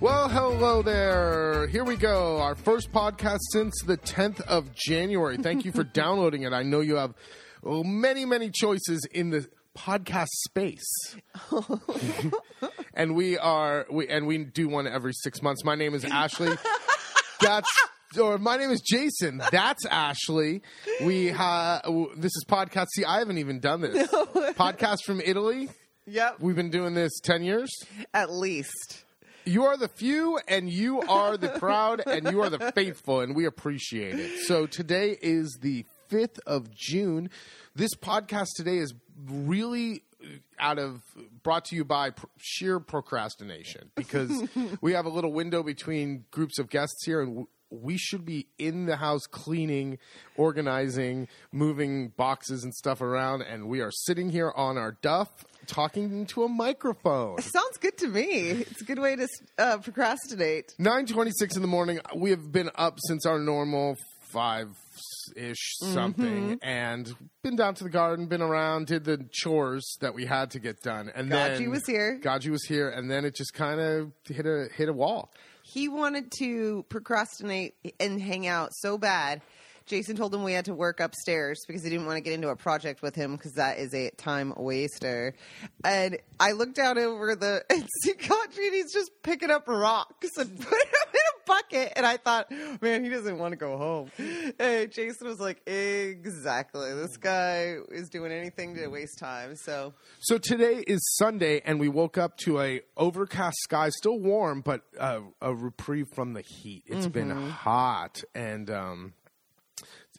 Well, hello there. Here we go. Our first podcast since the 10th of January. Thank you for downloading it. I know you have oh, many, many choices in the podcast space. and we are we and we do one every 6 months. My name is Ashley. That's or my name is Jason. That's Ashley. We ha this is podcast. See, I haven't even done this. podcast from Italy. Yep. We've been doing this 10 years. At least. You are the few, and you are the proud, and you are the faithful, and we appreciate it. So today is the 5th of June. This podcast today is really uh, out of brought to you by pr- sheer procrastination because we have a little window between groups of guests here and w- we should be in the house cleaning, organizing, moving boxes and stuff around and we are sitting here on our duff talking into a microphone. Sounds good to me. It's a good way to uh, procrastinate. 9:26 in the morning. We have been up since our normal five ish something, and been down to the garden, been around, did the chores that we had to get done, and Gaji then was here. Gaji was here, and then it just kind of hit a hit a wall. He wanted to procrastinate and hang out so bad. Jason told him we had to work upstairs because he didn't want to get into a project with him because that is a time waster. And I looked out over the and Gaji and he's just picking up rocks and putting bucket. And I thought, man, he doesn't want to go home. And Jason was like, exactly. This guy is doing anything to waste time. So So today is Sunday, and we woke up to a overcast sky, still warm, but uh, a reprieve from the heat. It's been Mm-hmm. hot, and um,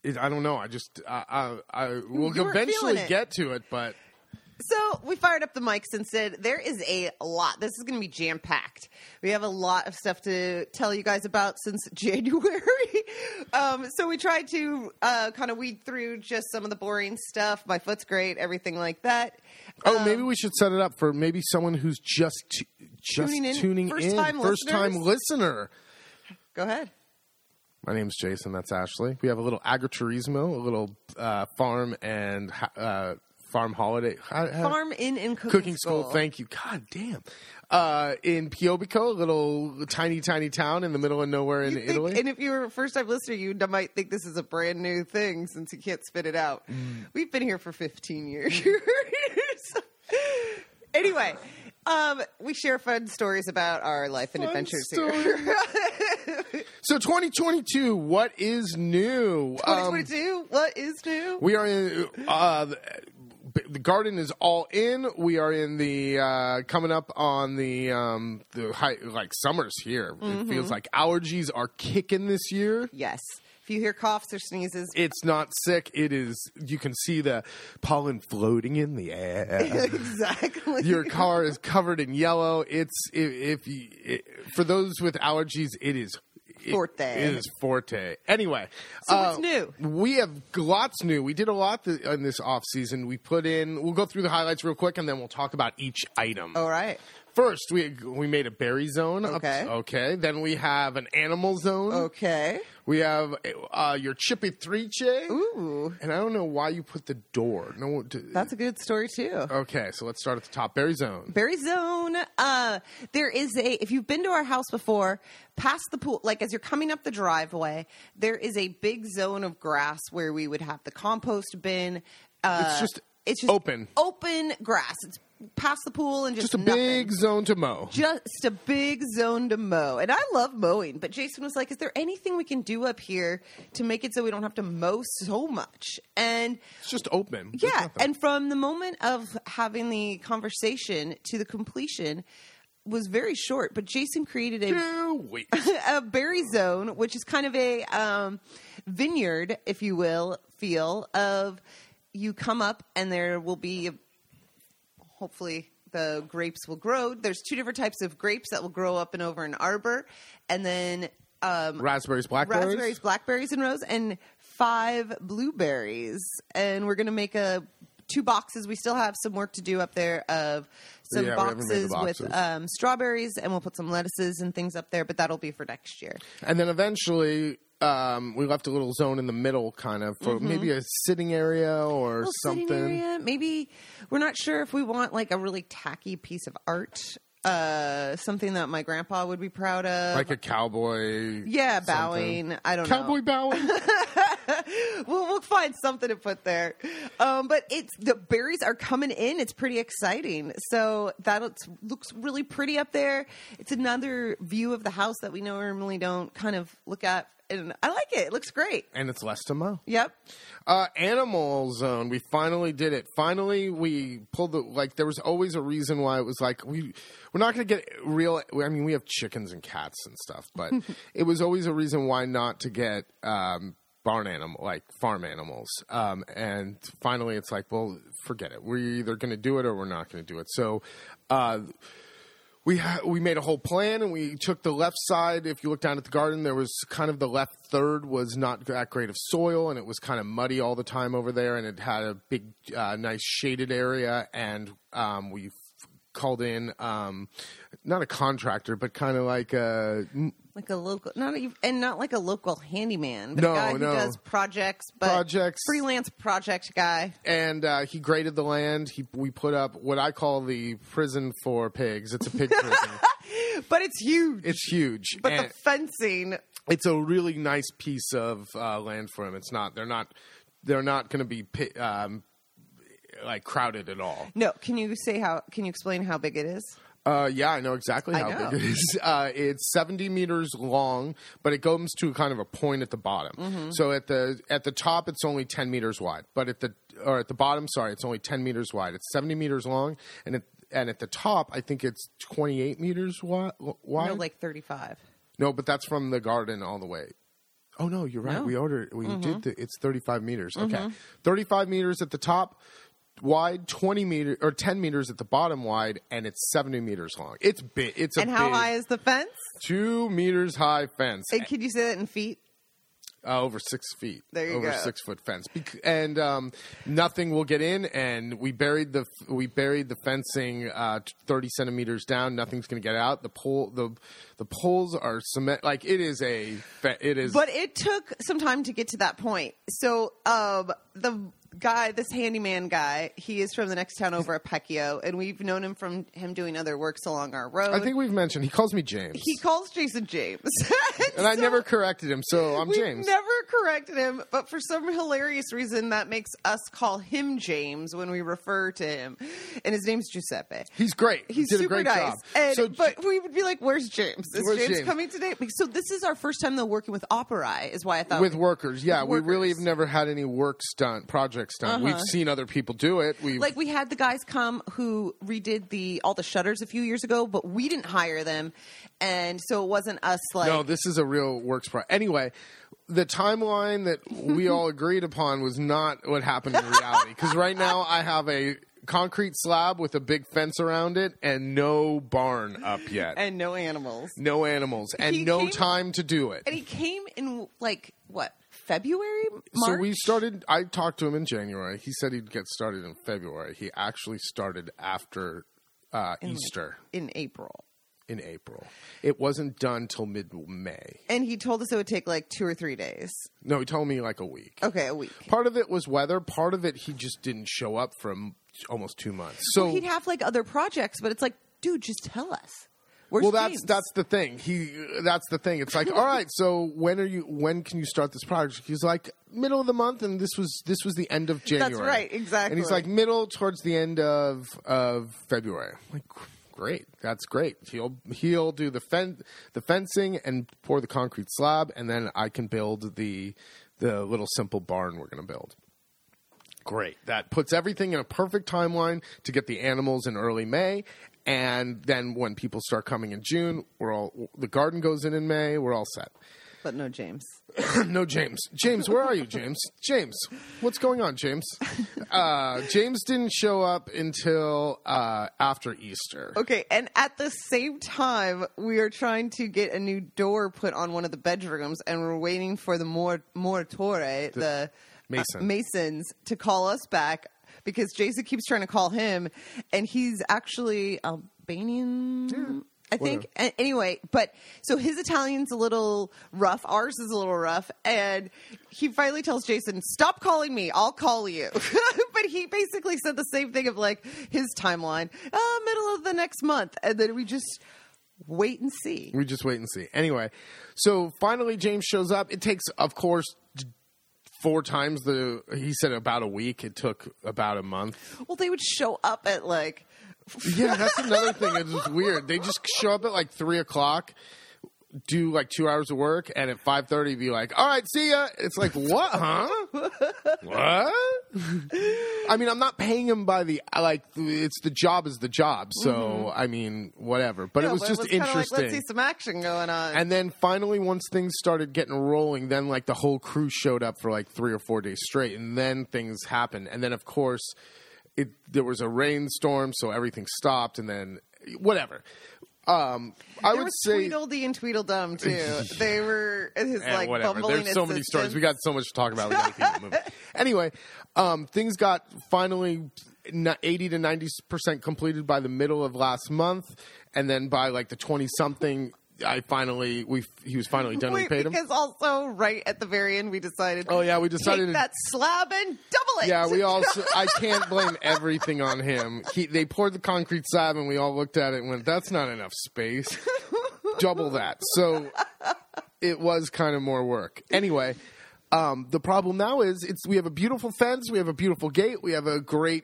it, I don't know. I just I, I, I will eventually get to it, but. So we fired up the mics and said there is a lot. This is going to be jam packed. We have a lot of stuff to tell you guys about since January. um, so we tried to uh, kind of weed through just some of the boring stuff. My foot's great, everything like that. Oh, Um, maybe we should set it up for maybe someone who's just t- just Tuning in? tuning in, First-time first time listener. Go ahead. My name's Jason. That's Ashley. We have a little agriturismo, a little uh, farm and uh, farm holiday ha- ha- Farm in and cooking, cooking school. Thank you. God damn. Uh, in Piobico, a little tiny, tiny town in the middle of nowhere in think- Italy. and if you're a first time listener, you might think this is a brand new thing since you can't spit it out. Mm. We've been here for 15 years. anyway, um, we share fun stories about our life and Fun adventures stories. here. so 2022, what is new? Um, 2022, what is new? We are in. Uh, the, garden is all in. We are in the uh, coming up on the um, the high, like summers here. It feels like allergies are kicking this year. yes. If you hear coughs or sneezes, It's not sick. It is. You can see the pollen floating in the air. exactly. Your car is covered in yellow. It's if, if you, it, for those with allergies, it is Forte. it is forte. Anyway, So uh, what's new? We have lots new. We did a lot th- in this off season. We put in. We'll go through the highlights real quick, and then we'll talk about each item. All right. First, we we made a berry zone. Okay. okay. Then we have an animal zone. Okay. We have uh, your cippatrice. Ooh, And I don't know why you put the door. No, d- that's a good story too. okay. So let's start at the top. Berry zone. Berry Zone. Uh, there is a. If you've been to our house before, past the pool, like as you're coming up the driveway, there is a big zone of grass where we would have the compost bin. Uh, It's just it's just open. open grass. It's past the pool and just Just a nothing. big zone to mow. Just a big zone to mow. And I love mowing, but Jason was like, Is there anything we can do up here to make it so we don't have to mow so much? And It's just open. Yeah, and from the moment of having the conversation to the completion was very short. But Jason created a a berry zone, which is kind of a um, vineyard, if you will, feel of you come up and there will be hopefully the grapes will grow. There's two different types of grapes that will grow up and over an arbor, and then um, Raspberries, blackberries. raspberries, blackberries, and rose, and five blueberries. And we're going to make a two boxes. We still have some work to do up there of some Yeah, we haven't made the boxes, with um, strawberries, and we'll put some lettuces and things up there. But that'll be for next year. And then eventually, um, we left a little zone in the middle, kind of for maybe a sitting area or little something. sitting area. Maybe we're not sure if we want like a really tacky piece of art, uh, something that my grandpa would be proud of. Like a cowboy. yeah, something. bowing. I don't know. Cowboy know. bowing. We'll, we'll find something to put there. Um, but it's the berries are coming in. It's pretty exciting. So that looks, looks really pretty up there. It's another view of the house that we normally don't kind of look at, and I like it. It looks great. and it's less to mow. Yep. Uh, Animal Zone. We finally did it. Finally, we pulled the like. There was always a reason why it was like we we're not going to get real. I mean, we have chickens and cats and stuff, but it was always a reason why not to get um, barn animal like farm animals. Um, and finally, it's like, well, forget it. We're either going to do it or we're not going to do it. So. Uh, we ha- we made a whole plan and we took the left side. If you look down at the garden, there was kind of the left third was not that great of soil and it was kind of muddy all the time over there. And it had a big, uh, nice shaded area. And um, we called in um, not a contractor, but kind of like a Like a local, not even, and not like a local handyman, but No, a guy who no. does projects, but Projects. freelance project guy. and uh, he graded the land. He we put up what I call the prison for pigs. It's a pig prison. But it's huge. It's huge. but and- the fencing, it's a really nice piece of uh, land for him. It's not. They're not. They're not going to be um, like crowded at all. no. Can you say how? Can you explain how big it is? Uh, yeah, I know exactly how know. big it is. Uh, it's seventy meters long, but it goes to kind of a point at the bottom. Mm-hmm. So at the at the top, it's only ten meters wide, but at the or at the bottom, sorry, it's only ten meters wide. It's seventy meters long, and it, and at the top, I think it's twenty eight meters wi- wide. No, like thirty-five. No, but that's from the garden all the way. Oh no, you're right. No. Mm-hmm. We ordered. We did. The, it's 35 meters. Okay, 35 meters at the top wide, 20 meter or 10 meters at the bottom wide, and it's 70 meters long. It's big. It's a And how big, high is the fence? two meters high fence. And could you say that in feet? Uh, over six feet. There you go. over go. six foot fence, Bec- and um, nothing will get in. And we buried the we buried the fencing uh, thirty centimeters down. Nothing's going to get out. The pole the the poles are cement. Like it is a fe- it is. But it took some time to get to that point. So um, the guy, this handyman guy, he is from the next town over Apecchio, and we've known him from him doing other works along our road. I think we've mentioned he calls me James, he calls Jason James, and I So- never corrected him. So I'm We've James. never corrected him, but for some hilarious reason, that makes us call him James when we refer to him, and his name's Giuseppe. He's great. He's Did a super great nice, job. and so but we would be like, "Where's James? Is Where's James, James? coming today?" So this is our first time though working with Operai, is why I thought with workers, yeah, with we really have never had any works done, projects done. We've uh-huh. seen other people do it. We like we had the guys come who redid the all the shutters a few years ago, but we didn't hire them, and so it wasn't us like no, this is a real works pro. Anyway, the timeline that we all agreed upon was not what happened in reality. Because right now I have a concrete slab with a big fence around it and no barn up yet. and no animals. no animals and He no came- time to do it. And he came in like what February, March. So we started. I talked to him in January. He said he'd get started in February. He actually started after uh, Easter in April, in April. It wasn't done till mid May. and he told us it would take like two or three days. No, he told me like a week. Okay, a week. Part of it was weather. Part of it he just didn't show up for m- almost two months. So He'd have like other projects, but it's like, dude, just tell us. Where's well, that's James? that's the thing. He that's the thing. It's like, all right, so when are you? When can you start this project? He's like middle of the month, and this was this was the end of January. That's right, exactly. And he's like middle towards the end of of February. I'm like, great, that's great. He'll he'll do the fen- the fencing and pour the concrete slab, and then I can build the the little simple barn we're going to build. Great. That puts everything in a perfect timeline to get the animals in early May. And then when people start coming in June, we're all the garden goes in in May. We're all set. but no James. no, James. James, where are you, James? James, what's going on, James? Uh, James didn't show up until uh, after Easter. Okay, and at the same time, we are trying to get a new door put on one of the bedrooms, and we're waiting for the mor- muratore, the, Mason. uh, masons, to call us back because Jason keeps trying to call him, and he's actually Albanian. I think. Anyway, but so his Italian's a little rough. Ours is a little rough, and he finally tells Jason, "Stop calling me. I'll call you." but he basically said the same thing of like his timeline, uh, middle of the next month, and then we just wait and see. We just wait and see. Anyway, so finally James shows up. It takes, of course, four times the. He said about a week. It took about a month. Well, they would show up at like Yeah, that's another thing. It's just weird. They just show up at like three o'clock, do like two hours of work, and at five thirty be like, "All right, see ya." It's like, what? Huh? what? I mean, I'm not paying him by the like. It's the job is the job. So mm-hmm. I mean, whatever. But it was just kinda interesting. Like, Let's see some action going on. And then finally, once things started getting rolling, then like the whole crew showed up for like three or four days straight, and then things happened. And then of course, it there was a rainstorm, so everything stopped, and then whatever. Um, I there would was say Tweedledee and Tweedledum too. they were his Eh, like whatever. bumbling There's so many stories. We got so much to talk about. We got to keep it moving. Anyway, um, things got finally 80 to 90 percent completed by the middle of last month, and then by like the 20 something, I finally we he was finally done. we paid him. because also right at the very end we decided. Oh, yeah, we decided take to- that slab and double it. Yeah, we also. I can't blame everything on him. He, they poured the concrete slab, and we all looked at it and went, "That's not enough space. Double that." So it was kind of more work. Anyway, um, the problem now is it's we have a beautiful fence, we have a beautiful gate, we have a great,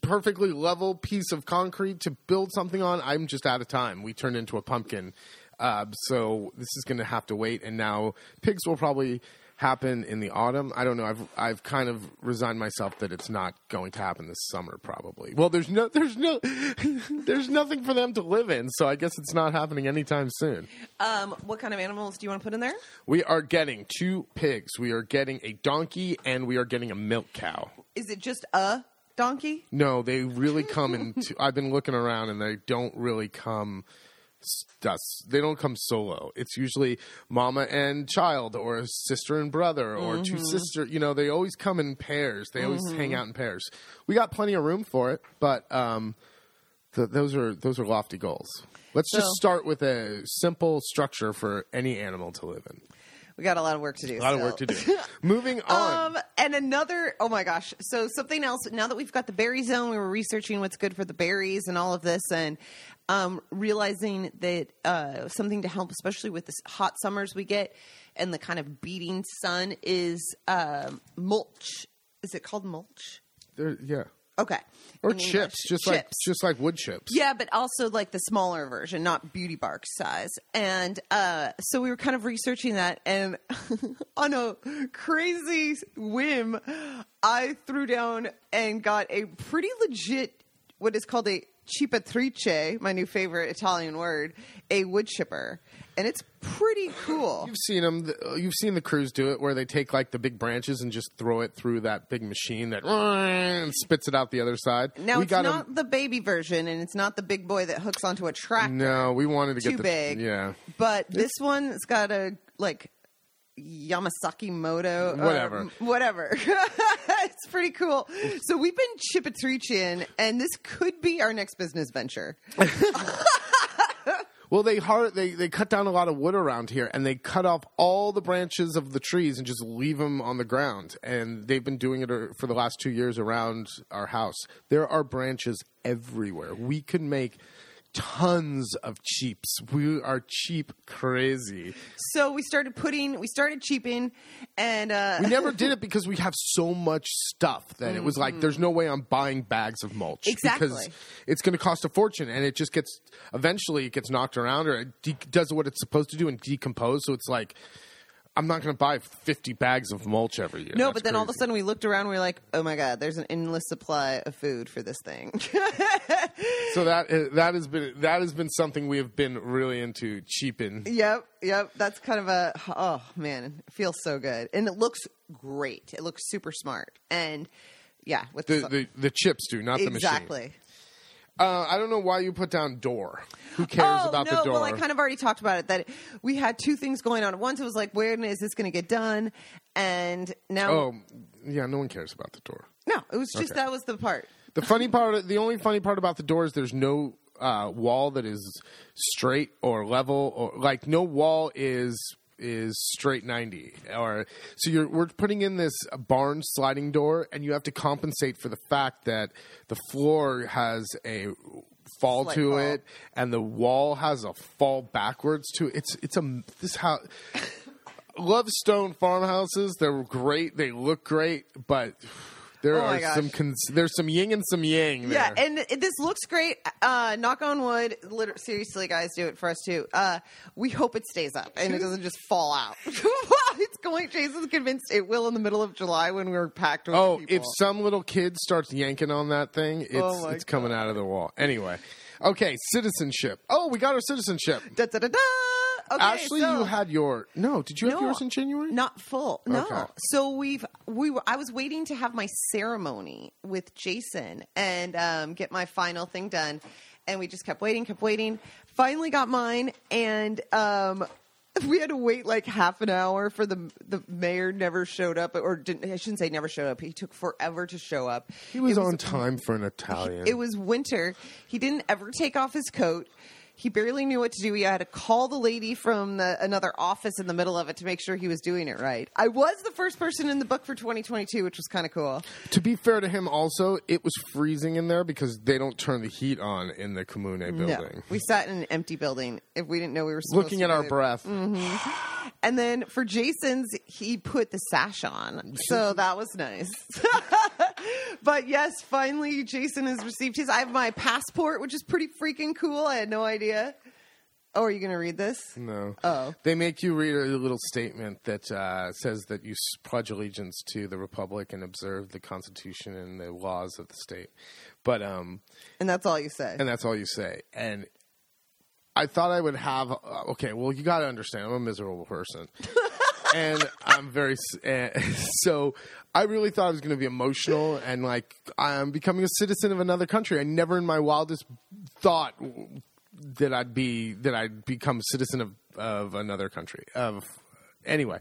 perfectly level piece of concrete to build something on. I'm just out of time. We turned into a pumpkin, uh, so this is going to have to wait. And now pigs will probably happen in the autumn. I don't know. I've I've kind of resigned myself that it's not going to happen this summer. Probably. Well, there's no there's no there's nothing for them to live in, so I guess it's not happening anytime soon. Um, what kind of animals do you want to put in there? We are getting two pigs. We are getting a donkey and we are getting a milk cow. Is it just a donkey? No, they really come in. Two, I've been looking around and they don't really come. They don't come solo. It's usually mama and child, or sister and brother, or two sister. You know, they always come in pairs. They always hang out in pairs. We got plenty of room for it, but um, th- those are those are lofty goals. Let's just start with a simple structure for any animal to live in. We got a lot of work to do. A lot of work to do. Moving on. Um, and another, oh my gosh. So something else, now that we've got the berry zone, we were researching what's good for the berries and all of this and um, realizing that uh, something to help, especially with the hot summers we get and the kind of beating sun is um, mulch. Is it called mulch? There- yeah. Okay. Or In chips, English. just like Chips. just like wood chips. Yeah, but also like the smaller version, not beauty bark size. And uh, so we were kind of researching that, and on a crazy whim, I threw down and got a pretty legit, what is called a cippatrice, my new favorite Italian word, a wood chipper, and it's pretty cool. You've seen them. Uh, you've seen the crews do it, where they take like the big branches and just throw it through that big machine that and spits it out the other side. Now we it's 'em- not the baby version, and it's not the big boy that hooks onto a tractor. No, we wanted to too get too big. Yeah, But this one, it's got a like Yamasaki Moto, or Whatever. whatever. it's pretty cool. So we've been chipatriching, and this could be our next business venture. Well, they hard they they cut down a lot of wood around here, and they cut off all the branches of the trees and just leave them on the ground. And they've been doing it uh, for the last two years around our house. There are branches everywhere. We could make tons of cheaps. We are cheap crazy. So we started putting, we started cheaping, and uh, We never did it because we have so much stuff that it was like there's no way I'm buying bags of mulch Exactly. because it's going to cost a fortune and it just gets eventually it gets knocked around or it de- does what it's supposed to do and decompose. So it's like I'm not going to buy 50 bags of mulch every year. no, That's but then all of a sudden we looked around, we were like, oh my god, there's an endless supply of food for this thing. so that that has been that has been something we have been really into cheaping. Yep, yep. That's kind of a oh man, it feels so good, and it looks great. It looks super smart, and yeah, with The, the, the the chips do, not the machine. exactly. Uh, I don't know why you put down door. Who cares oh about no, the door? well I kind of already talked about it. That we had two things going on. Once it was like, when is this going to get done? And now, oh, yeah, no one cares about the door. no, it was just Okay. that was the part. The funny part, the only funny part about the door is there's no uh, wall that is straight or level or like no wall is is straight 90 or so you're we're putting in this barn sliding door and you have to compensate for the fact that the floor has a fall Slight to fall. it and the wall has a fall backwards to it. it's it's a this how love stone farmhouses they're great they look great but there Oh are some cons- there's some yin and some yang there. Yeah, and it- this looks great. Uh, knock on wood. Liter- seriously, guys, do it for us too. Uh, we hope it stays up and it doesn't just fall out. it's going. Jason's convinced it will in the middle of July when we're packed with Oh, people. if some little kid starts yanking on that thing, it's Oh it's coming out of the wall. Anyway, okay, citizenship. Oh, we got our citizenship. Da, da, da, da. Okay, Ashley, so- you had your no. Did you have yours in January? Not full. No. Okay. So we've we were. I was waiting to have my ceremony with Jason and um, get my final thing done, and we just kept waiting, kept waiting. Finally got mine, and um, we had to wait like half an hour for the the mayor never showed up, or didn't, I shouldn't say never showed up. He took forever to show up. He was, It on time for an Italian. it was winter. He didn't ever take off his coat. He barely knew what to do. He had to call the lady from the, another office in the middle of it to make sure he was doing it right. I was the first person in the book for 2022, which was kind of cool. to be fair to him, also it was freezing in there because they don't turn the heat on in the Comune building. No, we sat in an empty building. If we didn't know we were supposed Looking at our breath. Mm-hmm. And then for Jason's, he put the sash on. So that was nice. but yes, finally, Jason has received his. I have my passport, which is pretty freaking cool. I had no idea. Oh, are you going to read this? No. Oh. They make you read a little statement that uh, says that you pledge allegiance to the republic and observe the Constitution and the laws of the state. But um, And that's all you say. and that's all you say. And I thought I would have. Uh, okay, well, you got to understand, I'm a miserable person, and I'm very. Uh, so I really thought I was going to be emotional and like I'm becoming a citizen of another country. I never in my wildest thought that I'd be that I'd become a citizen of of another country. Of anyway.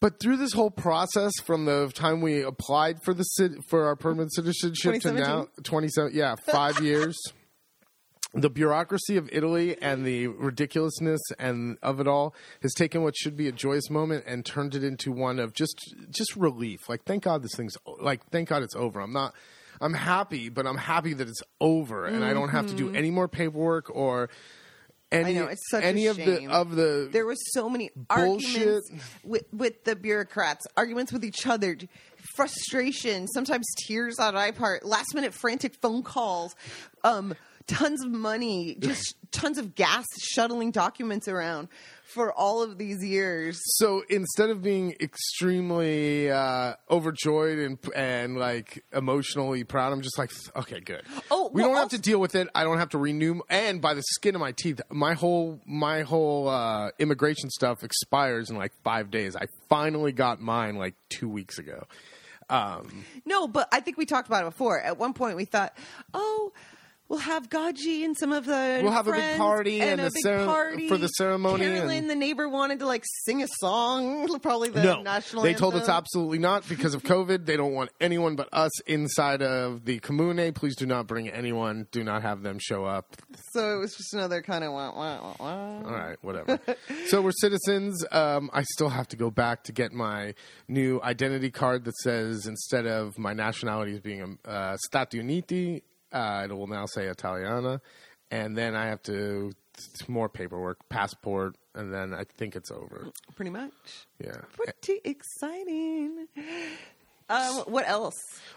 But through this whole process, from the time we applied for the for our permanent citizenship to now, twenty seven, yeah, five years. The bureaucracy of Italy and the ridiculousness and of it all has taken what should be a joyous moment and turned it into one of just just relief. Like, thank God this thing's like, thank God it's over. I'm not, I'm happy, but I'm happy that it's over and I don't have to do any more paperwork or any Mm-hmm. know, it's such a any of shame. the of the there was so many Bullshit. arguments with, with the bureaucrats, arguments with each other, frustration, sometimes tears on my part, last minute frantic phone calls, um, tons of money, just tons of gas shuttling documents around for all of these years. So instead of being extremely uh, overjoyed and and like emotionally proud, I'm just like, okay, good. Oh, we well, don't have also- to deal with it. I don't have to renew. And by the skin of my teeth, my whole my whole uh, immigration stuff expires in like five days. I finally got mine like two weeks ago. Um, No, but I think we talked about it before. At one point, we thought, oh, we'll have Gaji and some of the We'll have a big party and, and a big cere- party for the ceremony Carolyn, and- the neighbor, wanted to like sing a song, probably the no, national. they told us absolutely not because of COVID. They don't want anyone but us inside of the commune. Please do not bring anyone. Do not have them show up. So it was just another kind of wah, wah, wah, wah. All right, whatever. so we're citizens. Um, I still have to go back to get my new identity card that says instead of my nationality as being a uh, Stati Uniti, uh, it will now say Italiana, and then I have to more paperwork, passport, and then I think it's over. Pretty much. Yeah. Pretty exciting. Um, what else?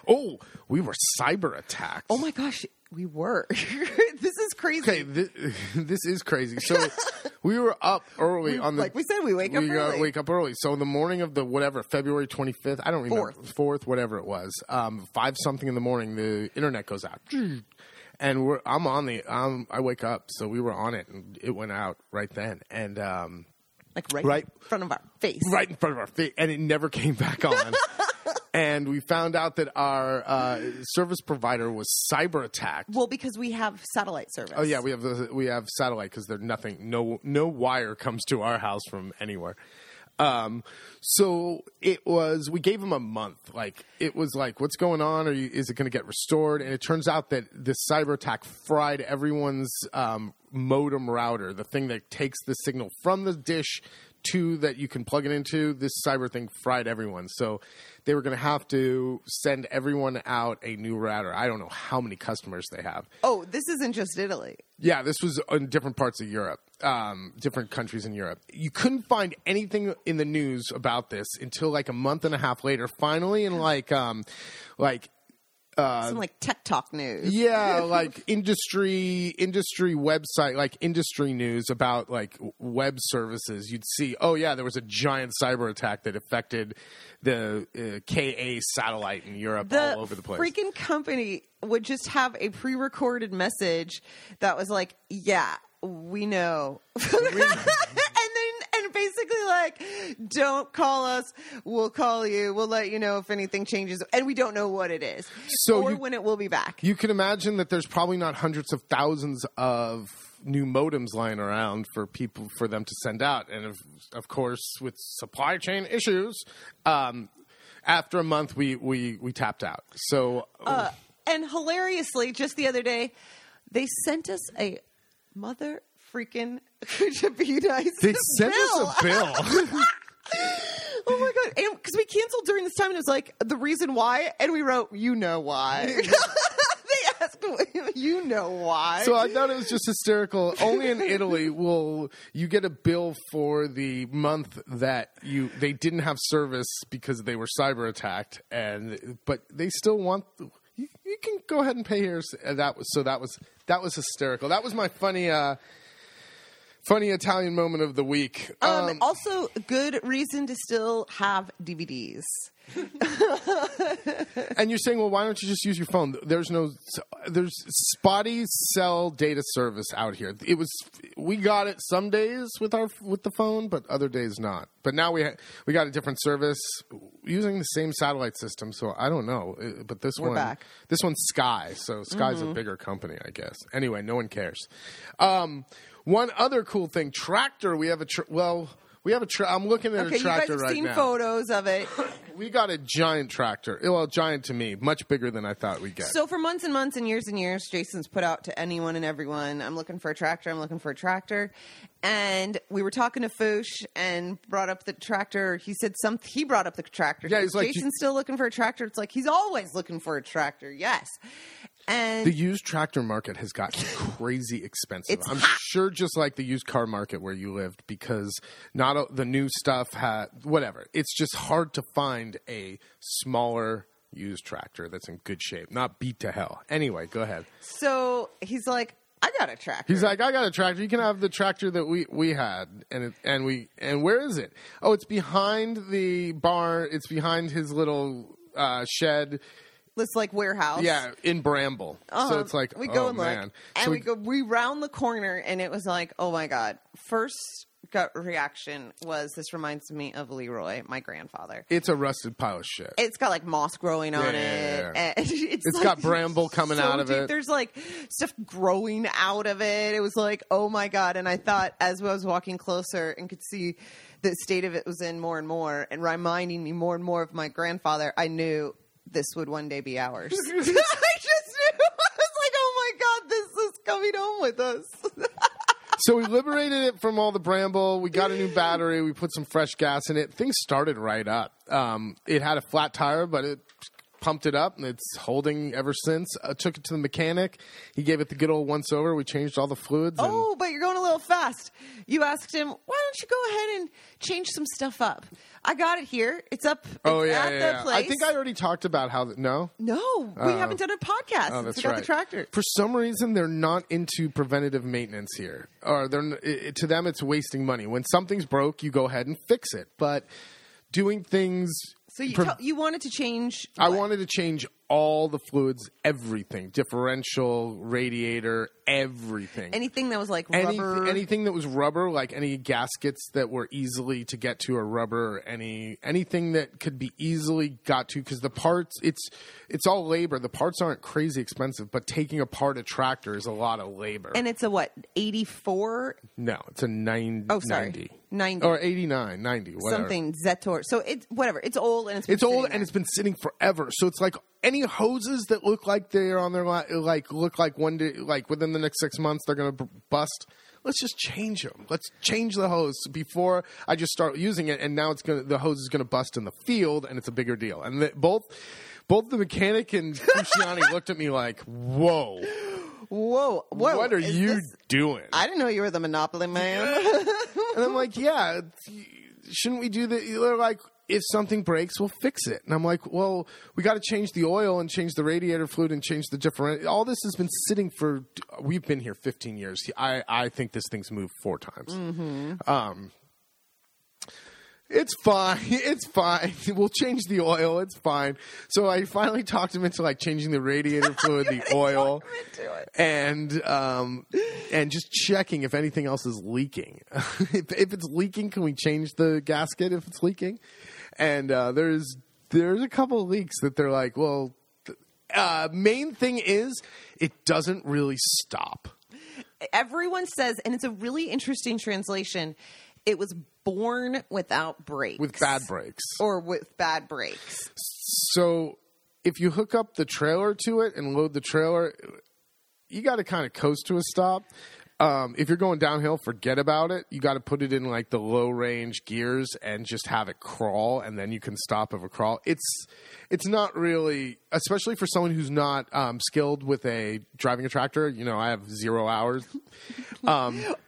Oh, we were cyber attacked. Oh my gosh, we were. this is crazy. Okay, this, this is crazy. So we were up early on the like we said, we wake up early. Wake up early. So the morning of the whatever February twenty fifth, I don't remember Fourth. fourth, whatever it was, um, five something in the morning, the internet goes out, and we're I'm on the um, I wake up, so we were on it, and it went out right then, and um, like right, Right. in front of our face. right in front of our face, and it never came back on. And we found out that our uh, service provider was cyber attacked. Well, because we have satellite service. Oh yeah, we have the, we have satellite because there's nothing, no no wire comes to our house from anywhere. Um, so it was. We gave him a month. Like it was like, what's going on? Are you? Is it going to get restored? And it turns out that this cyber attack fried everyone's um, modem router, the thing that takes the signal from the dish to that you can plug it into. This cyber thing fried everyone. So they were going to have to send everyone out a new router. I don't know how many customers they have. Oh, this isn't just Italy. Yeah, this was in different parts of Europe, um, different countries in Europe. You couldn't find anything in the news about this until like a month and a half later. Finally, in like, um, like Some like tech talk news. yeah, like industry industry website, like industry news about like web services. You'd see, oh yeah, there was a giant cyber attack that affected the uh, KA satellite in Europe the all over the place. freaking company would just have a pre-recorded message that was like, "Yeah, we know," then and basically like, "Don't call us. We'll call you. We'll let you know if anything changes, and we don't know what it is So or you- when it will be back." You can imagine that there's probably not hundreds of thousands of new modems lying around for people for them to send out, and of, of course, with supply chain issues, um, after a month, we we we tapped out. So Uh, and hilariously, just the other day, they sent us a mother freaking to be nice. they sent bill. us a bill. Oh my god! And because we canceled during this time, and it was like the reason why, and we wrote, "You know why." they asked, "You know why?" So I thought it was just hysterical. Only in Italy will you get a bill for the month that you they didn't have service because they were cyber attacked, and but they still want. You, you can go ahead and pay here. So That was so that was that was hysterical. That was my funny, uh, funny Italian moment of the week. um, Um, also, good reason to still have DVDs. and you're saying, well, why don't you just use your phone? There's no, there's spotty cell data service out here. It was, we got it some days with our with the phone, but other days not. But now we ha- we got a different service using the same satellite system. So I don't know, Uh, but this We're one, back. this one's Sky. So Sky's Mm-hmm. a bigger company, I guess. Anyway, no one cares. Um, one other cool thing, tractor. We have a tr- well. We have a. Tra- I'm looking at Okay, a you guys have right seen now. photos of it. We got a giant tractor. Well, giant to me, much bigger than I thought we'd get. So for months and months and years and years, Jason's put out to anyone and everyone, I'm looking for a tractor, I'm looking for a tractor. And we were talking to Foosh and brought up the tractor. He said some he brought up the tractor. Yeah, he's like, Jason's still looking for a tractor. It's like he's always looking for a tractor. Yes. And the used tractor market has gotten crazy expensive. I'm hot. sure, just like the used car market where you lived, because not a, the new stuff had whatever. It's just hard to find a smaller used tractor that's in good shape, not beat to hell. Anyway, go ahead. so he's like, I got a tractor. He's like, I got a tractor. You can have the tractor that we we had, and it, and we and where is it? Oh, it's behind the barn. It's behind his little uh, shed. this like warehouse. Yeah, in Bramble. So Uh-huh. it's like, we go oh and look, man. and So we, go we round the corner, and it was like, oh my god! First gut reaction was this reminds me of Leroy, my grandfather. It's a rusted pile of shit. It's got like moss growing on Yeah, it. yeah, yeah. And it's It's like got bramble coming so out of deep. it. There's like stuff growing out of it. It was like, oh my god! And I thought as I was walking closer and could see the state of it was in more and more, and reminding me more and more of my grandfather, I knew this would one day be ours. I just knew. I was like, oh my god, this is coming home with us. So we liberated it from all the bramble. We got a new battery. We put some fresh gas in it. Things started right up. Um, it had a flat tire, but it pumped it up, and it's holding ever since. I took it to the mechanic. He gave it the good old once over. We changed all the fluids. And Oh, but you're going a little fast. You asked him, why don't you go ahead and change some stuff up? I got it here. It's up it's oh yeah, at yeah, the yeah. place. I think I already talked about how. The, no. No, we oh. haven't done a podcast Oh, that's we got right. the tractor. For some reason, they're not into preventative maintenance here, or they're it, to them it's wasting money. When something's broke, you go ahead and fix it. But doing things, So you, tell- you wanted to change. I what? wanted to change all the fluids, everything, differential, radiator, everything. Anything that was like Any- rubber. anything that was rubber, like any gaskets that were easily to get to are rubber. Any anything that could be easily got to because the parts, it's it's all labor. The parts aren't crazy expensive, but taking apart a tractor is a lot of labor. and it's a what? 84 no, it's a nine, Oh, sorry. 90. 90. or 89, 90, whatever. something Zetor. So it's whatever. It's old and it's It's old sitting and it's been sitting forever. So it's like any hoses that look like they're on their li- like look like one day like within the next six months they're gonna b- bust. Let's just change them. Let's change the hose before I just start using it, and now it's gonna the hose is gonna bust in the field, and it's a bigger deal. And the, both both the mechanic and Cruciani looked at me like, "Whoa, Whoa, whoa! what are you this- doing?" I didn't know you were the Monopoly man. And I'm like, yeah, shouldn't we do the?" They're like, if something breaks, we'll fix it. And I'm like, well, we got to change the oil and change the radiator fluid and change the different. All this has been sitting for. We've been here 15 years. I I think this thing's moved four times. Um, it's fine. It's fine. We'll change the oil. It's fine. So I finally talked him into like changing the radiator fluid, the oil, and um, and just checking if anything else is leaking. if, if it's leaking, can we change the gasket if it's leaking? And uh, there's there's a couple of leaks that they're like, well, uh, main thing is it doesn't really stop. Everyone says, and it's a really interesting translation. It was born without brakes, with bad brakes. or with bad brakes. So if you hook up the trailer to it and load the trailer, you got to kind of coast to a stop. Um, if you're going downhill, forget about it. You got to put it in like the low range gears and just have it crawl, and then you can stop of a crawl. It's it's not really, especially for someone who's not um, skilled with a driving a tractor. You know, I have zero hours.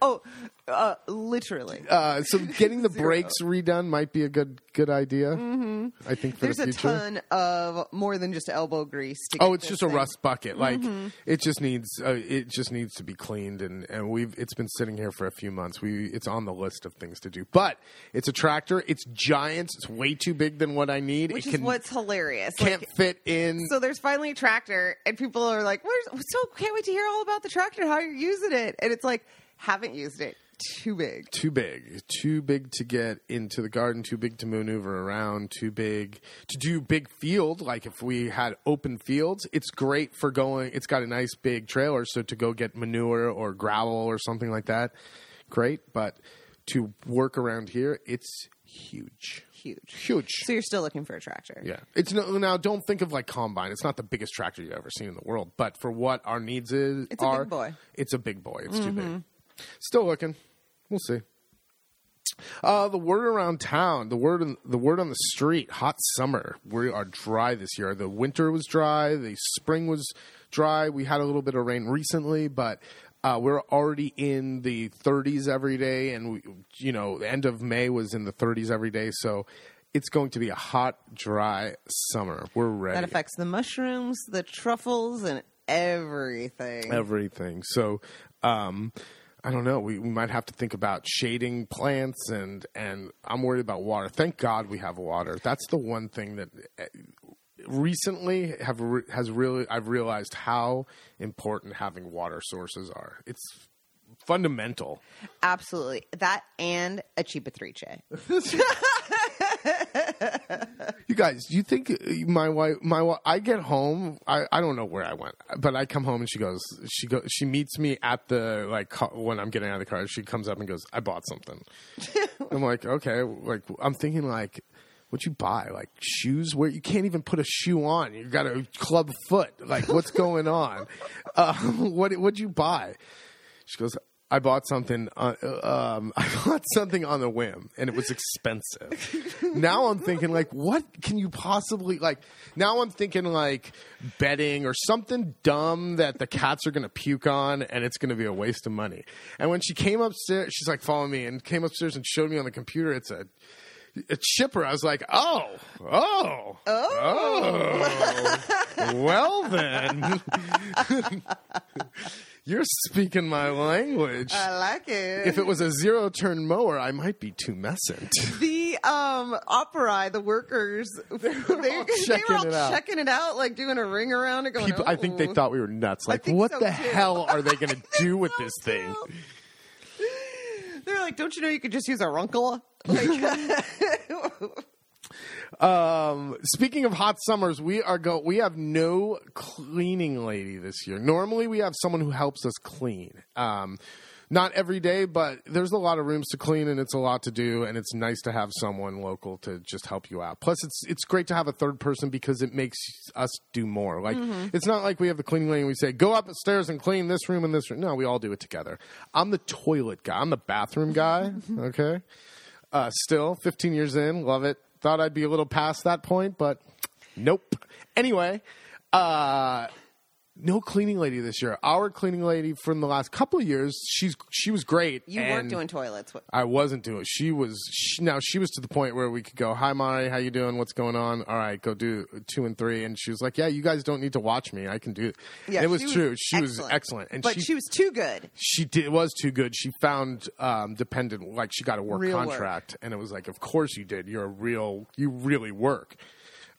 Oh, uh, literally. Uh, so getting the brakes redone might be a good good idea. Mm-hmm. I think for There's the a future. ton of more than just elbow grease. To Oh, it's just a rust bucket. Like Mm-hmm. it just needs uh, it just needs to be cleaned, and and we've it's been sitting here for a few months. We it's on the list of things to do, but it's a tractor. It's giant. It's way too big than what I need. which it is can what's hilarious. can't Like, fit in. so there's finally a tractor, and people are like, "Where's so can't wait to hear all about the tractor, how you're using it." And it's like, haven't used it, too big. too big, too big to get into the garden, too big to maneuver around, too big to do big field. Like if we had open fields, it's great for going. It's got a nice big trailer, so to go get manure or gravel or something like that, great. But to work around here, it's huge, Huge. huge. So you're still looking for a tractor. Yeah, it's no, now. Don't think of like combine. It's not the biggest tractor you've ever seen in the world, but for what our needs is, It's a big boy. Mm-hmm. It's a big boy. It's too big. Still looking. We'll see. Uh, the word around town, the word, on, the word on the street. Hot summer. We are dry this year. The winter was dry. The spring was dry. We had a little bit of rain recently, but uh, we're already in the 30s every day, and we, you know, the end of May was in the 30s every day. So it's going to be a hot, dry summer. We're ready. That affects the mushrooms, the truffles, and everything. everything. So, um, I don't know. We, we might have to think about shading plants, and and I'm worried about water. Thank God we have water. That's the one thing that uh, recently have has really I've realized how important having water sources are. It's fundamental. Absolutely. That and a Cippatrice. You guys, do you think my wife, my wife, I get home, I, I don't know where I went, but I come home and she goes, she go, she meets me at the like ca- when I'm getting out of the car. She comes up and goes, I bought something. I'm like, okay, like I'm thinking like, what'd you buy? Like shoes? Where you can't even put a shoe on? You got a club foot. Like what's going on? Um, what what'd you buy? She goes, I bought something. On, uh, um, I bought something on a whim, and it was expensive. now I'm thinking, like, what can you possibly like? Now I'm thinking like bedding or something dumb that the cats are going to puke on, and it's going to be a waste of money. And when she came upstairs, she's like following me and came upstairs and showed me on the computer. It's a a chipper. I was like, oh, oh, oh. well then. You're speaking my language. I like it. if it was a zero turn mower, I might be tumescent. the um operai, the workers, they, all they checking were all it out. checking it out, like doing a ring around it, going. People, I think they "Oh." thought we were nuts. Like, what so, the too. hell are they going to do with So this thing? They're like, don't you know you could just use a runkle? Like, Um, speaking of hot summers, we are go. We have no cleaning lady this year. Normally, we have someone who helps us clean. Um, not every day, but there's a lot of rooms to clean, and it's a lot to do, and it's nice to have someone local to just help you out. Plus, it's it's great to have a third person because it makes us do more. Like it's not like we have the cleaning lady and we say go upstairs and clean this room and this room. No, we all do it together. I'm the toilet guy. I'm the bathroom guy. okay. Uh, still, 15 years in, love it. Thought I'd be a little past that point, but nope. Anyway, uh, no cleaning lady this year. Our cleaning lady from the last couple of years, she's she was great. you weren't doing toilets. I wasn't doing. She was she, now. She was to the point where we could go, "Hi, Mari, how you doing? What's going on? All right, go do two and three. And she was like, "Yeah, you guys don't need to watch me. I can do it." Yeah, And it was, was true. She was excellent. excellent, and but she she, was too good. she did was too good. She found um, dependent like she got a work Real work. contract, and it was like, of course you did. You're a real, you really work.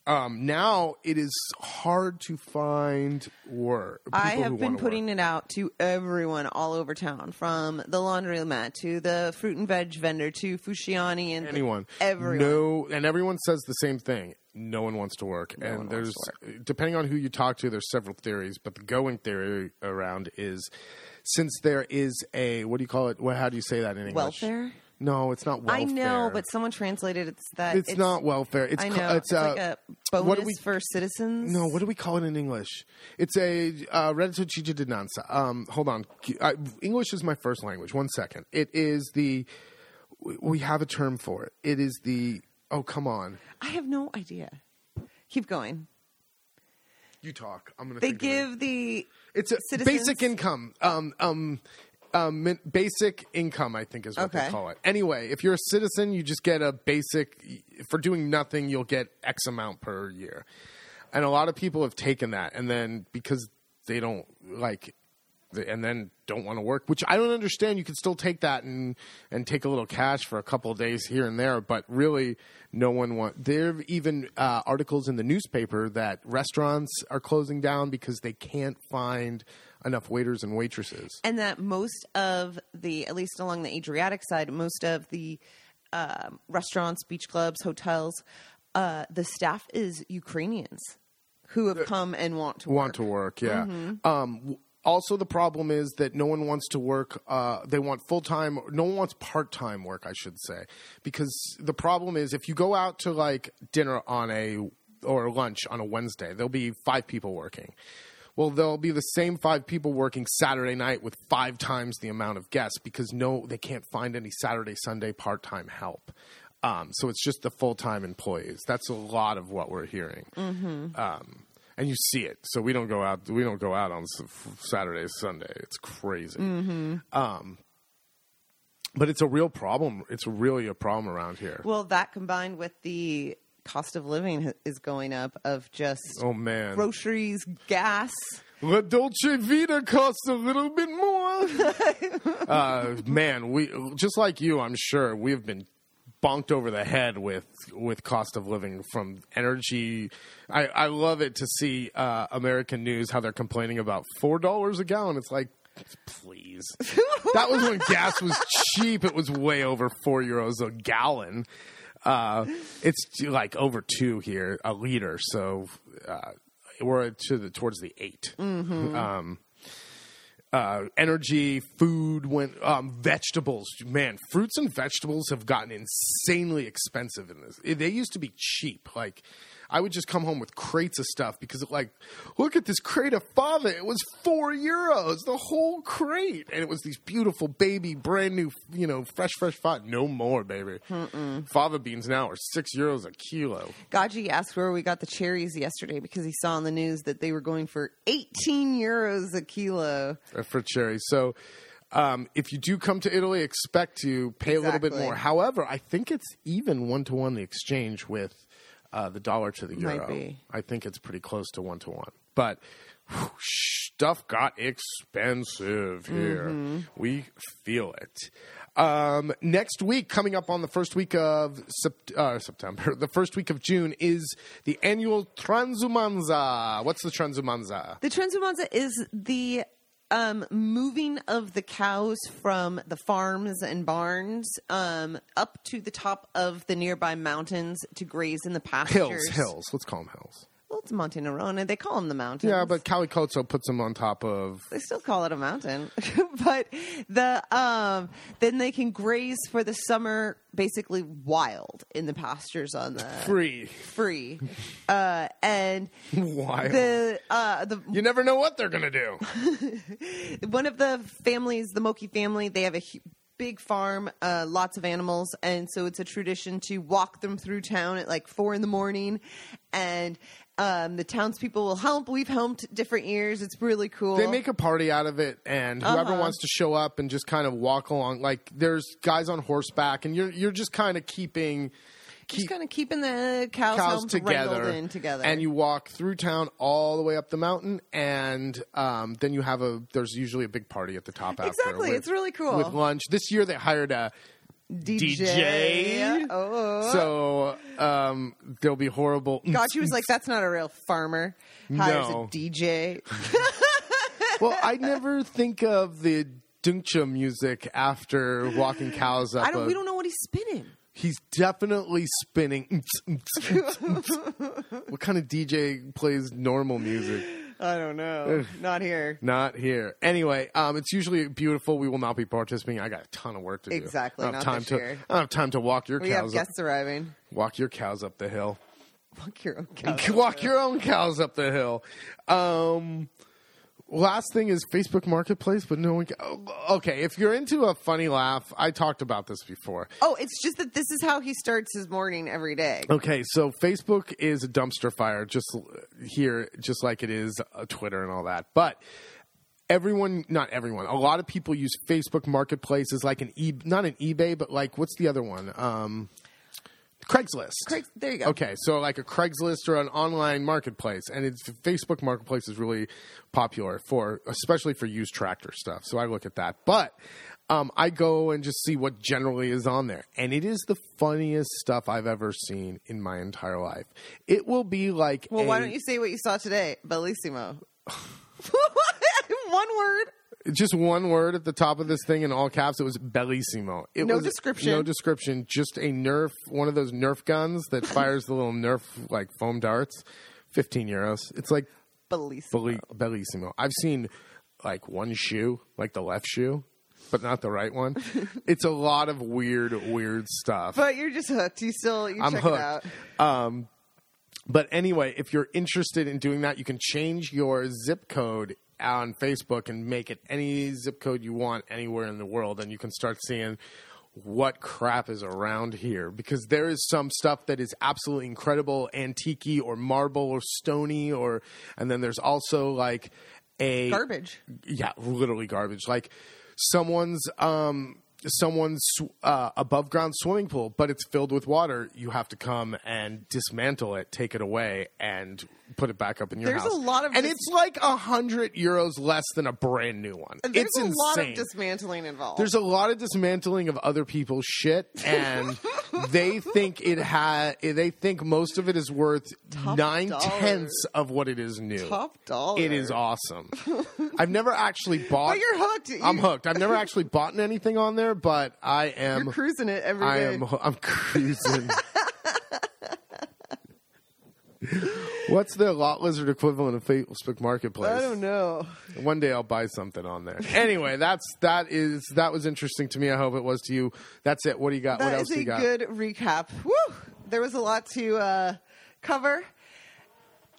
Um, now it is hard to find work. I have been putting work. it out to everyone all over town, from the laundromat to the fruit and veg vendor to Fushiani and anyone. Everyone. No, and everyone says the same thing. No one wants to work, one and there's to depending on who you talk to, there's several theories, but the going theory around is since there is a what do you call it? Well, how do you say that in English? welfare. No, it's not welfare. I know, but someone translated it's that it's, not welfare. It's I ca- it's, It's, like a bonus what do we- for citizens. No, what do we call it in English? It's a uh, reddito cittadinanza. Um, hold on, I, English is my first language. One second. It is the. we- have a term for it. It is the. Oh come on, I have no idea. Keep going. you talk. I'm gonna. They think of it. give the It's a citizens- basic income. Um, um, um, min- basic income, I think, is what they call it. Anyway, if you're a citizen, you just get a basic. For doing nothing, you'll get X amount per year, and a lot of people have taken that, and then because they don't like, and then don't want to work, which I don't understand. You can still take that and and take a little cash for a couple of days here and there, but really, no one want. There are even uh, articles in the newspaper that restaurants are closing down because they can't find enough waiters and waitresses. and that most of the, at least along the Adriatic side, most of the um, restaurants, beach clubs, hotels, uh, the staff is Ukrainians who have come and want to want work. to work yeah Mm-hmm. um also the problem is that no one wants to work uh, they want full-time no one wants part-time work i should say because the problem is if you go out to like dinner on a or lunch on a wednesday there'll be five people working well there'll be the same five people working saturday night with five times the amount of guests because no they can't find any saturday sunday part-time help um, so it's just the full-time employees that's a lot of what we're hearing um, and you see it. So we don't go out. We don't go out on Saturday, Sunday. It's crazy. Um, but it's a real problem. It's really a problem around here. Well, that combined with the cost of living is going up of just oh man, groceries, gas. La Dolce Vita costs a little bit more. uh, man, we just like you. I'm sure we've been bonked over the head with with cost of living from energy. I, I love it to see uh, American news how they're complaining about four dollars a gallon. It's like, please, that was when gas was cheap. It was way over four euros a gallon. Uh, it's like over two here a liter. So uh, we're to the towards the 8 Um, uh, energy, food, went um, vegetables. Man, fruits and vegetables have gotten insanely expensive in this. They used to be cheap. Like I would just come home with crates of stuff because like, look at this crate of fava. It was four euros, the whole crate, and it was these beautiful baby, brand new, you know, fresh, fresh fava. No more, baby. Fava beans now are six euros a kilo. Gaji asked where we got the cherries yesterday because he saw on the news that they were going for 18 euros a kilo. uh, for cherries. So um, if you do come to Italy, expect to pay a little bit more. However, I think it's even one to one the exchange with uh, the dollar to the euro. I think it's pretty close to one to one. But whew, stuff got expensive here. Mm-hmm. We feel it. Um, next week, coming up on the first week of Sept- uh, September, the first week of June, is the annual Transumanza. What's the Transumanza? The Transumanza is the um, moving of the cows from the farms and barns um, up to the top of the nearby mountains to graze in the pastures. Hills, hills. Let's call them hills. Well, it's Monte Nerone. They call them the mountains. Yeah, but Calicozzo puts them on top of. they still call it a mountain. but the um, then they can graze for the summer, basically wild in the pastures on the Free. free. Uh, and Wild. the uh, the you never know what they're going to do. one of the families, the Moki family, they have a hu- big farm, uh, lots of animals, and so it's a tradition to walk them through town at like four in the morning, and um, the townspeople will help. We've helped different years. It's really cool. They make a party out of it, and whoever Uh-huh. wants to show up and just kind of walk along, like there's guys on horseback, and you're you're just kind of keeping just kind of keeping the cows, cows together, together, and you walk through town all the way up the mountain, and um, then you have a there's usually a big party at the top. after Exactly. with- It's really cool. with lunch. This year they hired a DJ. Oh, so um, there'll be horrible. God, she was like, "That's not a real farmer. Hires No. a DJ." well, I never think of the Duncha music after walking cows up. I don't. a- We don't know what he's spinning. He's definitely spinning. what kind of DJ plays normal music? I don't know. Not here. Not here. Anyway, um, it's usually beautiful. We will not be participating. I got a ton of work to do. Exactly, I don't have not time to. year. I don't have time to walk your We have cows. Up, guests arriving. walk your cows up the hill. Walk your own cows. walk your own cows up the hill. Um, last thing is Facebook Marketplace, but no one. Ca- oh, okay, if you're into a funny laugh, I talked about this before. Oh, it's just that this is how he starts his morning every day. Okay, so Facebook is a dumpster fire, just here, just like it is uh, Twitter and all that. But everyone, not everyone, a lot of people use Facebook Marketplace as like an e, not an eBay, but like what's the other one? Um, Craigslist. Craig, there you go. Okay, so like a Craigslist or an online marketplace, and it's Facebook Marketplace is really popular for, especially for used tractor stuff. So I look at that, but um, I go and just see what generally is on there, and it is the funniest stuff I've ever seen in my entire life. It will be like, Well, a- why don't you say what you saw today? Bellissimo. One word. Just one word at the top of this thing in all caps. It was bellissimo. It No was, description. No description. Just a Nerf, one of those Nerf guns that fires the little Nerf like foam darts. Fifteen euros. It's like Bellissimo. Belli- bellissimo. I've seen like one shoe, like the left shoe, but not the right one. it's a lot of weird, weird stuff. But you're just hooked. You still you I'm check hooked. it out. Um, but anyway, if you're interested in doing that, you can change your zip code on Facebook and make it any zip code you want anywhere in the world, and you can start seeing what crap is around here because there is some stuff that is absolutely incredible antique or marble or stony or and then there's also like a Garbage. yeah, literally garbage. Like someone's um someone's uh, above ground swimming pool, but it's filled with water. You have to come and dismantle it, take it away, and put it back up in your There's house. a lot of and dis- it's like a hundred euros less than a brand new one. There's it's a insane. lot of dismantling involved. There's a lot of dismantling of other people's shit, and they think it ha They think most of it is worth Top nine dollar. tenths of what it is new. top dollar. It is awesome. I've never actually bought. But you're hooked. You, I'm hooked. I've never actually bought anything on there, but I am. You're cruising it every I day. am. I'm cruising. What's the lot lizard equivalent of Facebook Marketplace? I don't know. One day I'll buy something on there. Anyway, that's that is that was interesting to me. I hope it was to you. That's it. What do you got? what else is a you got? good recap. Woo! There was a lot to uh, cover.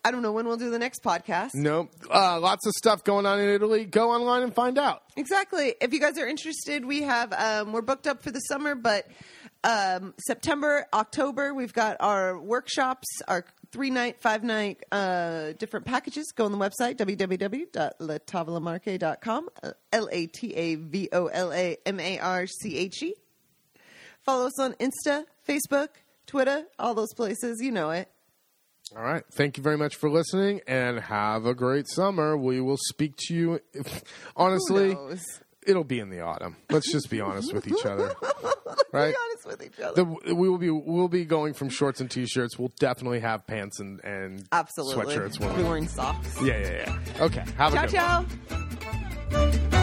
I don't know when we'll do the next podcast. no, uh, lots of stuff going on in Italy. Go online and find out. Exactly. If you guys are interested, we have um, we're booked up for the summer, but um, September, October, we've got our workshops, our three night, five night uh, different packages. Go on the website www.latavolamarche.com. L a t a v o l a m a r c h e. Follow us on Insta, Facebook, Twitter, all those places. You know it. All right. Thank you very much for listening and have a great summer. We will speak to you. Honestly, Who knows? It'll be in the autumn. Let's just be honest with each other. Right? Be honest with each other. The, we will be we'll be going from shorts and t-shirts. We'll definitely have pants and and Absolutely. sweatshirts. We'll be wearing socks. yeah, yeah, yeah. Okay. Have a Ciao, good one. ciao.